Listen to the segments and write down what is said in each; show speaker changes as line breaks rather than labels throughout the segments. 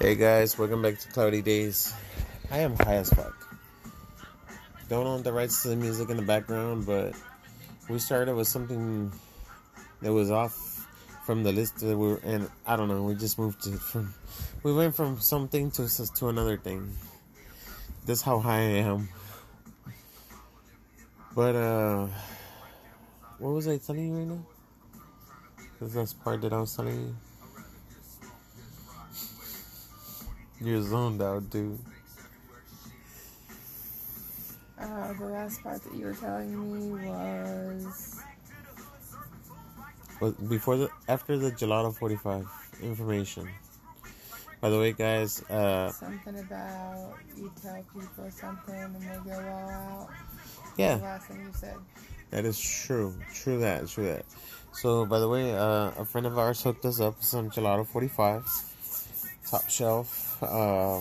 Hey guys, welcome back to Cloudy Days. I am high as fuck. Don't own the rights to the music in the background, but we started with something that was off from the list that we were, and I don't know. We just moved to from, we went from something to to another thing. That's how high I am. But uh, what was I telling you right now? Cause that's part that I was telling you. You're zoned out, dude.
Uh, the last part that you were telling me was.
Well, before the after the gelato 45 information. By the way, guys, uh,
something about you tell people something and they go all out.
Yeah.
The last thing you said.
That is true. True that. True that. So, by the way, uh, a friend of ours hooked us up with some gelato 45, top shelf. Uh,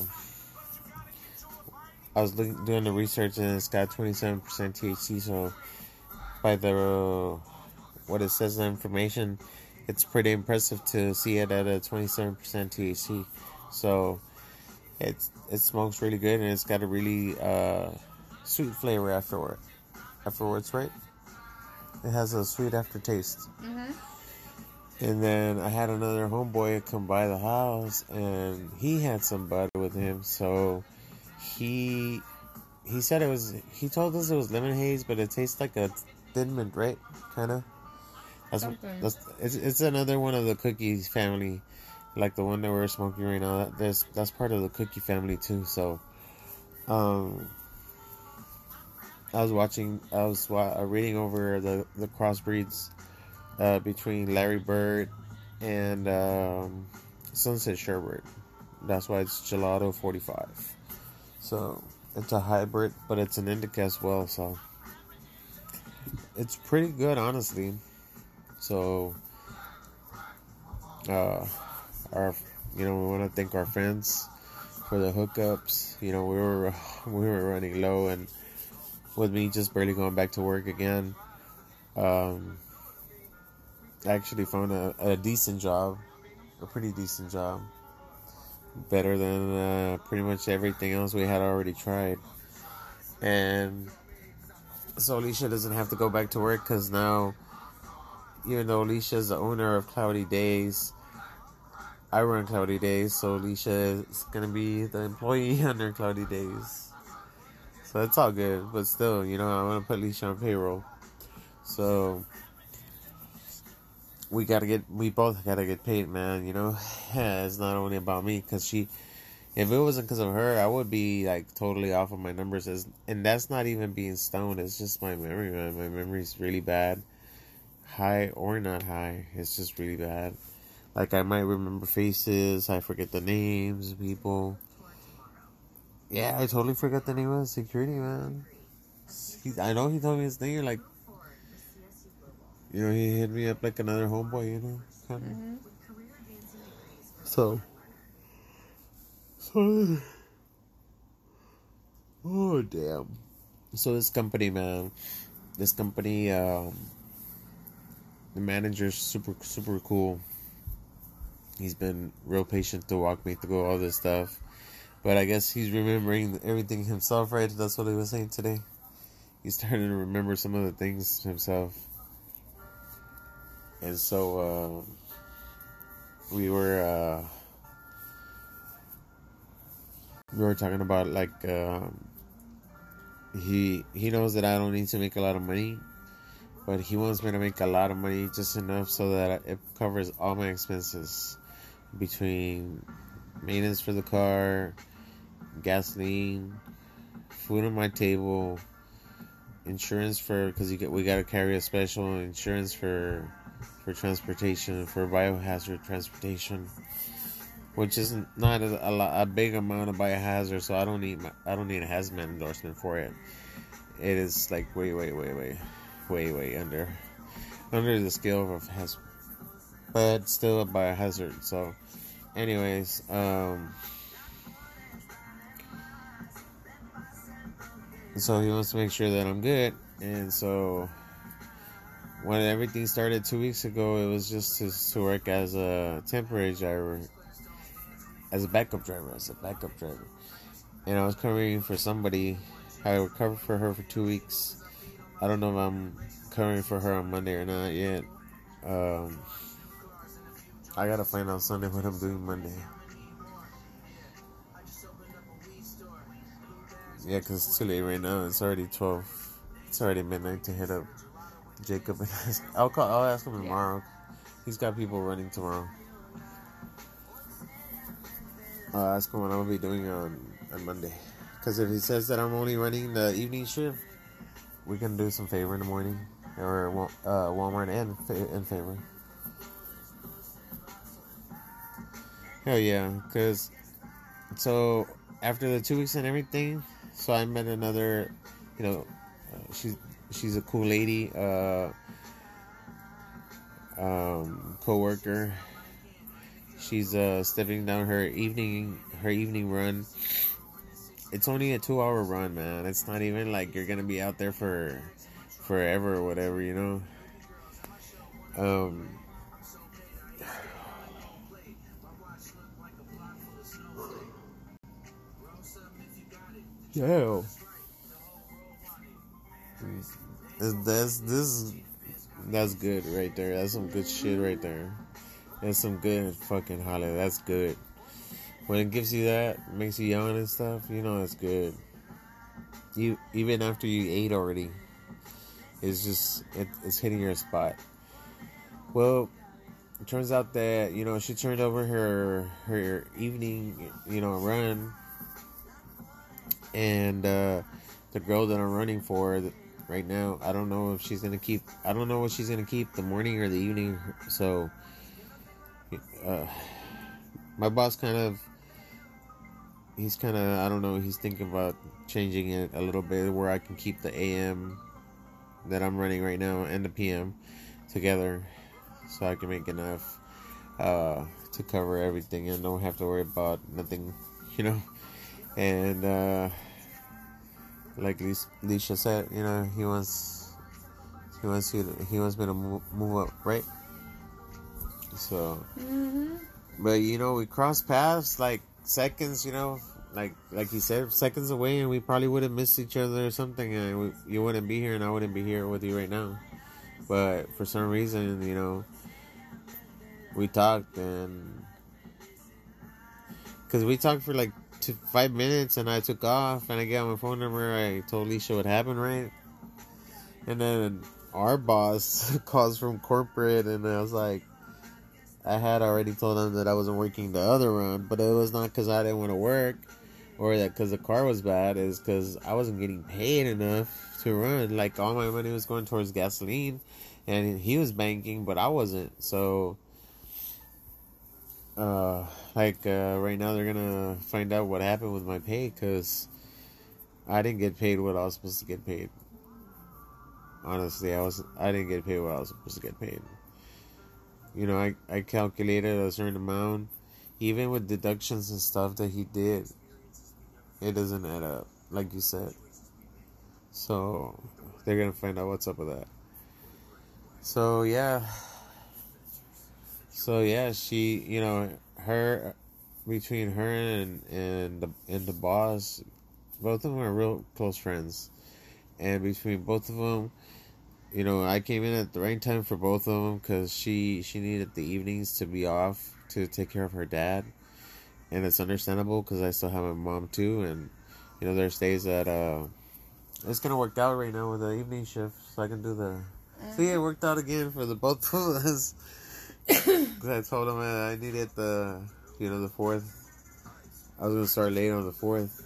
I was looking, doing the research and it's got 27% THC. So, by the what it says in the information, it's pretty impressive to see it at a 27% THC. So, it's it smokes really good and it's got a really uh, sweet flavor afterward. Afterwards, right? It has a sweet aftertaste.
Mm-hmm.
And then I had another homeboy come by the house, and he had some bud with him. So he he said it was. He told us it was lemon haze, but it tastes like a thin mint, right? Kind of. That's, that's it's, it's another one of the cookies family, like the one that we're smoking right now. That, that's that's part of the cookie family too. So, um, I was watching. I was uh, reading over the the crossbreeds uh, between Larry Bird and um, Sunset Sherbert. That's why it's Gelato 45. So it's a hybrid, but it's an indica as well. So it's pretty good, honestly. So uh, our, you know, we want to thank our friends for the hookups. You know, we were we were running low, and with me just barely going back to work again. Um, actually found a, a decent job, a pretty decent job. Better than uh, pretty much everything else we had already tried. And so Alicia doesn't have to go back to work because now, even though Alicia's the owner of Cloudy Days, I run Cloudy Days, so Alicia is gonna be the employee under Cloudy Days. So it's all good, but still, you know, I want to put Alicia on payroll. So we gotta get we both gotta get paid man you know? It's not only about me because she if it wasn't because of her i would be like totally off of my numbers. As, and that's not even being stoned it's just my memory man. My memory's really bad. High or not high it's just really bad. Like i might remember faces i forget the names people. Yeah i totally forgot the name of the security man. He, i know he told me his name like you know, he hit me up like another homeboy, you know, kind of. Mm-hmm. So, so, oh damn. So this company, man, this company, um, the manager's super, super cool. He's been real patient to walk me through all this stuff. But I guess he's remembering everything himself, right? That's what he was saying today. He's starting to remember some of the things himself and so uh, we were uh, we were talking about like um, he he knows that I don't need to make a lot of money, but he wants me to make a lot of money just enough so that it covers all my expenses between maintenance for the car, gasoline, food on my table, insurance for because we got to carry a special insurance for for transportation for biohazard transportation, which isn't not a, a, a big amount of biohazard. So I don't need my, I don't need a hazmat endorsement for it. It is like way way way way way way under under the scale of has, but still a biohazard. So, anyways, um. So he wants to make sure that I'm good, and so when everything started two weeks ago, it was just to, to work as a temporary driver. as a backup driver, as a backup driver, and I was covering for somebody. I covered for her for two weeks. I don't know if I'm covering for her on Monday or not yet. Um, I gotta find out Sunday what I'm doing Monday. Yeah, because it's too late right now. It's already 12. It's already midnight to hit up Jacob and ask. I'll call. I'll ask him
Yeah.
tomorrow. He's got people running tomorrow. I'll ask him what I'm gonna be doing on on Monday. Because if he says that I'm only running the evening shift, we can do some favor in the morning, or uh, Walmart and in favor. Hell yeah, because so after the two weeks and everything, so I met another, you know, uh, she's she's a cool lady, uh, um, coworker. She's uh stepping down her evening her evening run. It's only a two hour run, man. It's not even like you're gonna be out there for forever or whatever, you know. Um. Yeah. That's this that's good right there. That's some good shit right there. That's some good fucking holler. That's good. When it gives you that, makes you yawn and stuff, you know it's good. You even after you ate already, it's just it, it's hitting your spot. Well, it turns out that you know she turned over her her evening you know run, and uh, the girl that I'm running for right now, I don't know if she's gonna keep. I don't know what she's gonna keep the morning or the evening. So, uh, my boss kind of. He's kind of, I don't know, he's thinking about changing it a little bit where I can keep the AM that I'm running right now and the PM together so I can make enough uh, to cover everything and don't have to worry about nothing, you know. And uh, like Lis- Lisha said, you know, he wants he wants you to, he wants me to move, move up, right? So,
Mm-hmm.
but you know, we crossed paths like seconds, you know, like like he said, seconds away, and we probably would have missed each other or something, and we, you wouldn't be here, and I wouldn't be here with you right now. But for some reason, you know, we talked and because we talked for like two, five minutes, and I took off, and I got my phone number. I told Lisha what happened, right? And then our boss calls from corporate, and I was like. I had already told them that I wasn't working the other run, but it was not because I didn't want to work or that because the car was bad. Is because I wasn't getting paid enough to run. Like all my money was going towards gasoline, and he was banking, but I wasn't. So, uh, like uh, right now they're gonna find out what happened with my pay because I didn't get paid what I was supposed to get paid. Honestly, I was I didn't get paid what I was supposed to get paid you know, I, I calculated a certain amount, even with deductions and stuff that he did, it doesn't add up, like you said. So they're gonna find out what's up with that. So yeah. So yeah, she, you know, her between her and and the and the boss, both of them are real close friends, and between both of them, you know, I came in at the right time for both of them because she she needed the evenings to be off to take care of her dad, and it's understandable because I still have my mom too, and you know, there's days that uh, it's gonna work out right now with the evening shift, so I can do the. See, it worked out again for the both of us. Because I told him I needed the, you know, the fourth. I was gonna start late on the fourth.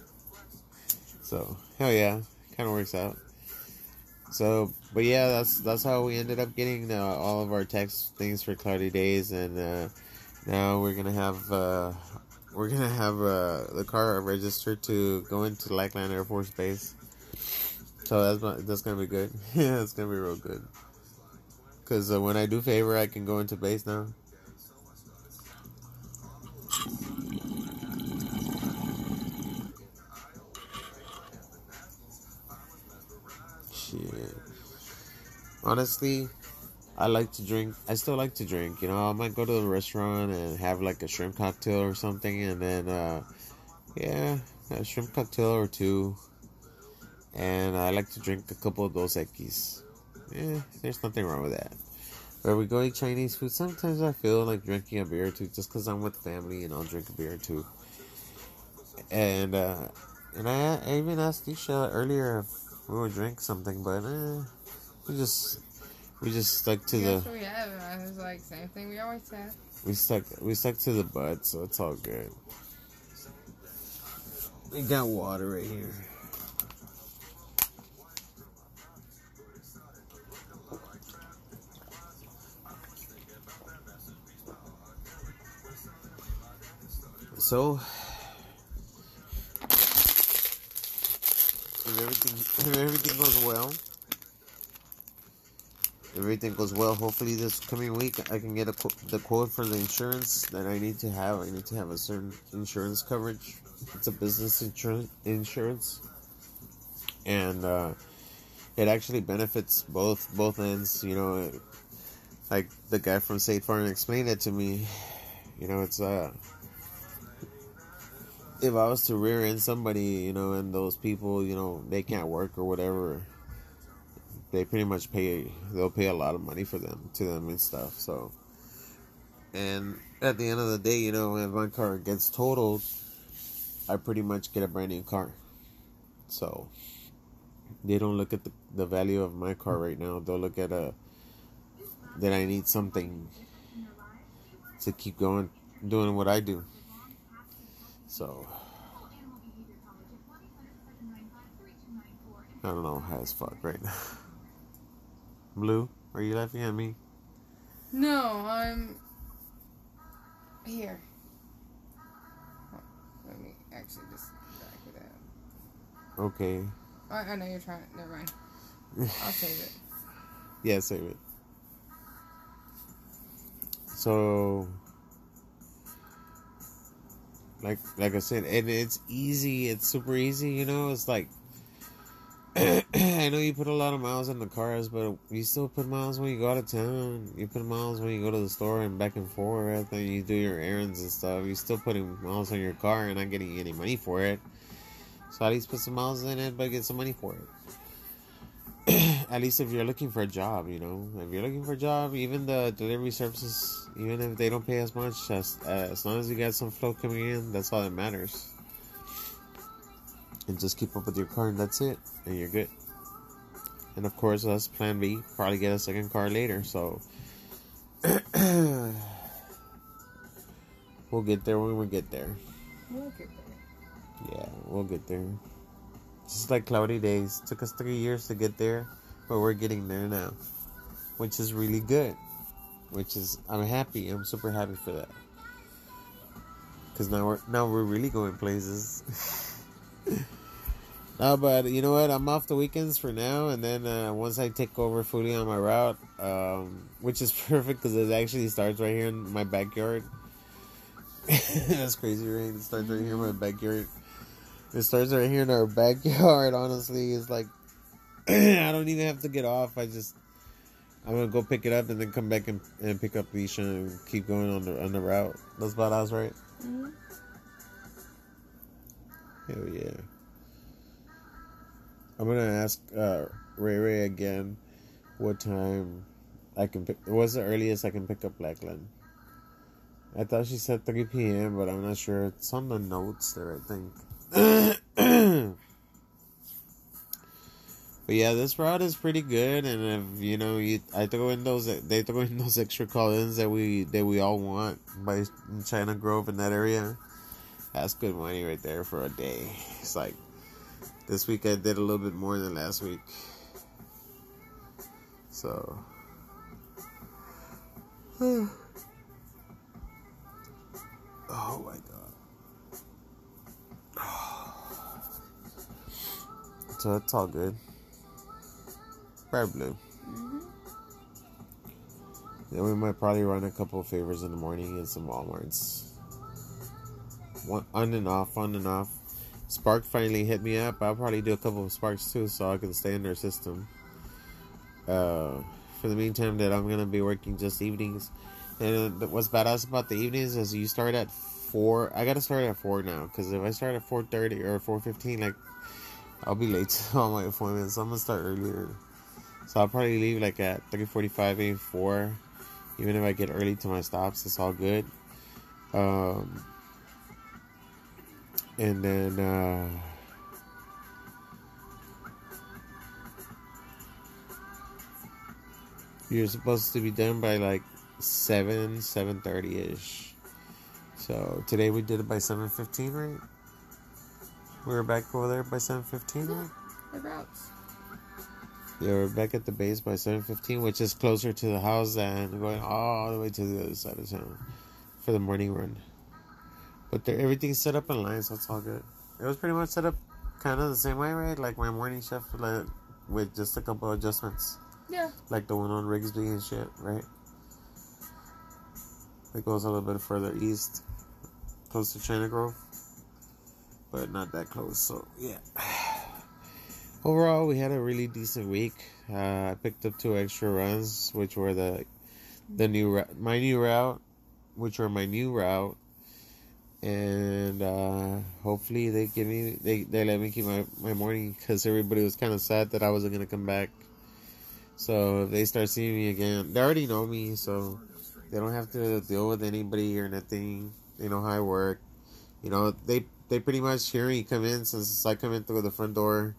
So hell yeah, kind of works out. So, but yeah, that's that's how we ended up getting uh, all of our text things for Cloudy Days, and uh, now we're gonna have uh, we're gonna have uh, the car registered to go into Lackland Air Force Base. So that's that's gonna be good. yeah, it's gonna be real good. Cause uh, when I do favor, I can go into base now. Shit. Honestly, I like to drink. I still like to drink. You know, I might go to the restaurant and have like a shrimp cocktail or something, and then, uh, yeah, a shrimp cocktail or two. And I like to drink a couple of those Equis. Yeah, there's nothing wrong with that. Where we go eat Chinese food, sometimes I feel like drinking a beer or two just because I'm with family and I'll drink a beer or two. And, uh, and I, I even asked Isha earlier if we would drink something, but eh, we just we just stuck to the
what we have. And I was like, same thing we always have.
we stuck we stuck to the bud, so it's all good. We got water right here. So if everything if everything goes well if everything goes well hopefully this coming week i can get qu- the quote for the insurance that i need to have. I need to have a certain insurance coverage. It's a business insurance. And uh, it actually benefits both both ends you know like the guy from state farm explained it to me. You know it's uh if I was to rear end somebody, you know, and those people, you know, they can't work or whatever, they pretty much pay. They'll pay a lot of money for them to them and stuff. So, and at the end of the day, you know, if my car gets totaled, I pretty much get a brand new car. So, they don't look at the, the value of my car right now. They'll look at a that I need something to keep going, doing what I do. So I don't know high as fuck right now. Blue, are you laughing at me?
No, I'm here. Oh, Let me actually just back it out.
Okay.
I, I know you're trying. Never mind. I'll save it.
yeah, save it. So like like I said, and it's easy, it's super easy, you know, it's like I know you put a lot of miles in the cars, but you still put miles when you go out of town. You put miles when you go to the store and back and forth, and you do your errands and stuff. You're still putting miles on your car and not getting any money for it. So at least put some miles in it, but get some money for it. at least if you're looking for a job, you know, if you're looking for a job, even the delivery services, even if they don't pay as much, as uh, as long as you got some flow coming in, that's all that matters. And just keep up with your car and that's it and you're good. And of course that's plan b probably get a second car later so we'll get there when we get there.
We'll get there.
yeah we'll get there. Just like cloudy days. Took us three years to get there but we're getting there now which is really good which is i'm happy i'm super happy for that because now we're now we're really going places No, but you know what? I'm off the weekends for now, and then uh, once I take over fully on my route, um, which is perfect because it actually starts right here in my backyard. That's crazy, right? It starts right here in my backyard. It starts right here in our backyard. Honestly, it's like I don't even have to get off. I just I'm gonna go pick it up and then come back and, and pick up Leisha and keep going on the on the route. That's about us, right?
Mm-hmm.
Hell yeah. I'm gonna ask uh, Ray Ray again what time I can pick. What's the earliest I can pick up Blackland? I thought she said 3 p.m., but I'm not sure. It's on the notes there, I think. but yeah, this route is pretty good, and if you know, you, I throw in those, they throw in those extra call-ins that we that we all want by China Grove in that area. That's good money right there for a day. It's like this week I did a little bit more than last week. So Oh my god. So it's all good. Blue.
Mm-hmm.
Then we might probably run a couple of favors in the morning and some Walmarts. One on and off, on and off. Spark finally hit me up. I'll probably do a couple of sparks too, so I can stay in their system. Uh, for the meantime that I'm gonna be working just evenings. And what's badass about the evenings is you start at four. I gotta start at four now because if I start at four thirty or four fifteen, like I'll be late to all my appointments. So I'm gonna start earlier. So I'll probably leave like at three forty-five, maybe four. Even if I get early to my stops, it's all good. Um, and then. Uh, You're supposed to be done by like seven, seven thirty ish. So today we did it by seven fifteen, right? We were back over there by seven fifteen, right?
Thereabouts.
We're back at the base by seven fifteen, which is closer to the house than going all the way to the other side of town for the morning run. But there, everything's set up in line, so it's all good. It was pretty much set up kind of the same way, right? Like my morning shift, like with just a couple of adjustments.
Yeah.
Like the one on Rigsby and shit, right? It goes a little bit further east, close to China Grove, but not that close. So yeah. Overall, we had a really decent week. Uh, I picked up two extra runs, which were the the new my new route, which were my new route, and uh, hopefully they give me they, they let me keep my my morning because everybody was kind of sad that I wasn't gonna come back. So if they start seeing me again, they already know me, so they don't have to deal with anybody or nothing. They know how I work. You know, they they pretty much hear me come in since I come in through the front door.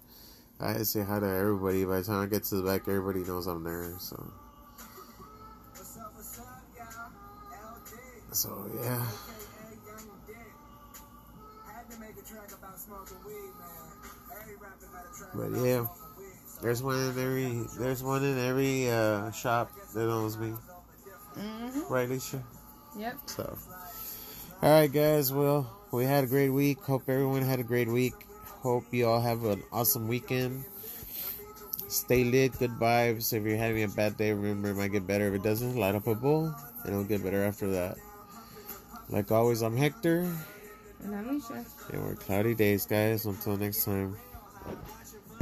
I say hi to everybody. By the time I get to the back, everybody knows I'm there. So, so yeah. But yeah, there's one in every there's one in every uh, shop that knows me.
Mm-hmm.
Right, Alicia?
Yep.
So, all right, guys. Well, we had a great week. Hope everyone had a great week. Hope you all have an awesome weekend. Stay lit, good vibes. If you're having a bad day, remember it might get better. If it doesn't, light up a bowl, and it'll get better after that. Like always, I'm Hector,
And I'm Misha.
and we're Cloudy Days, guys. Until next time.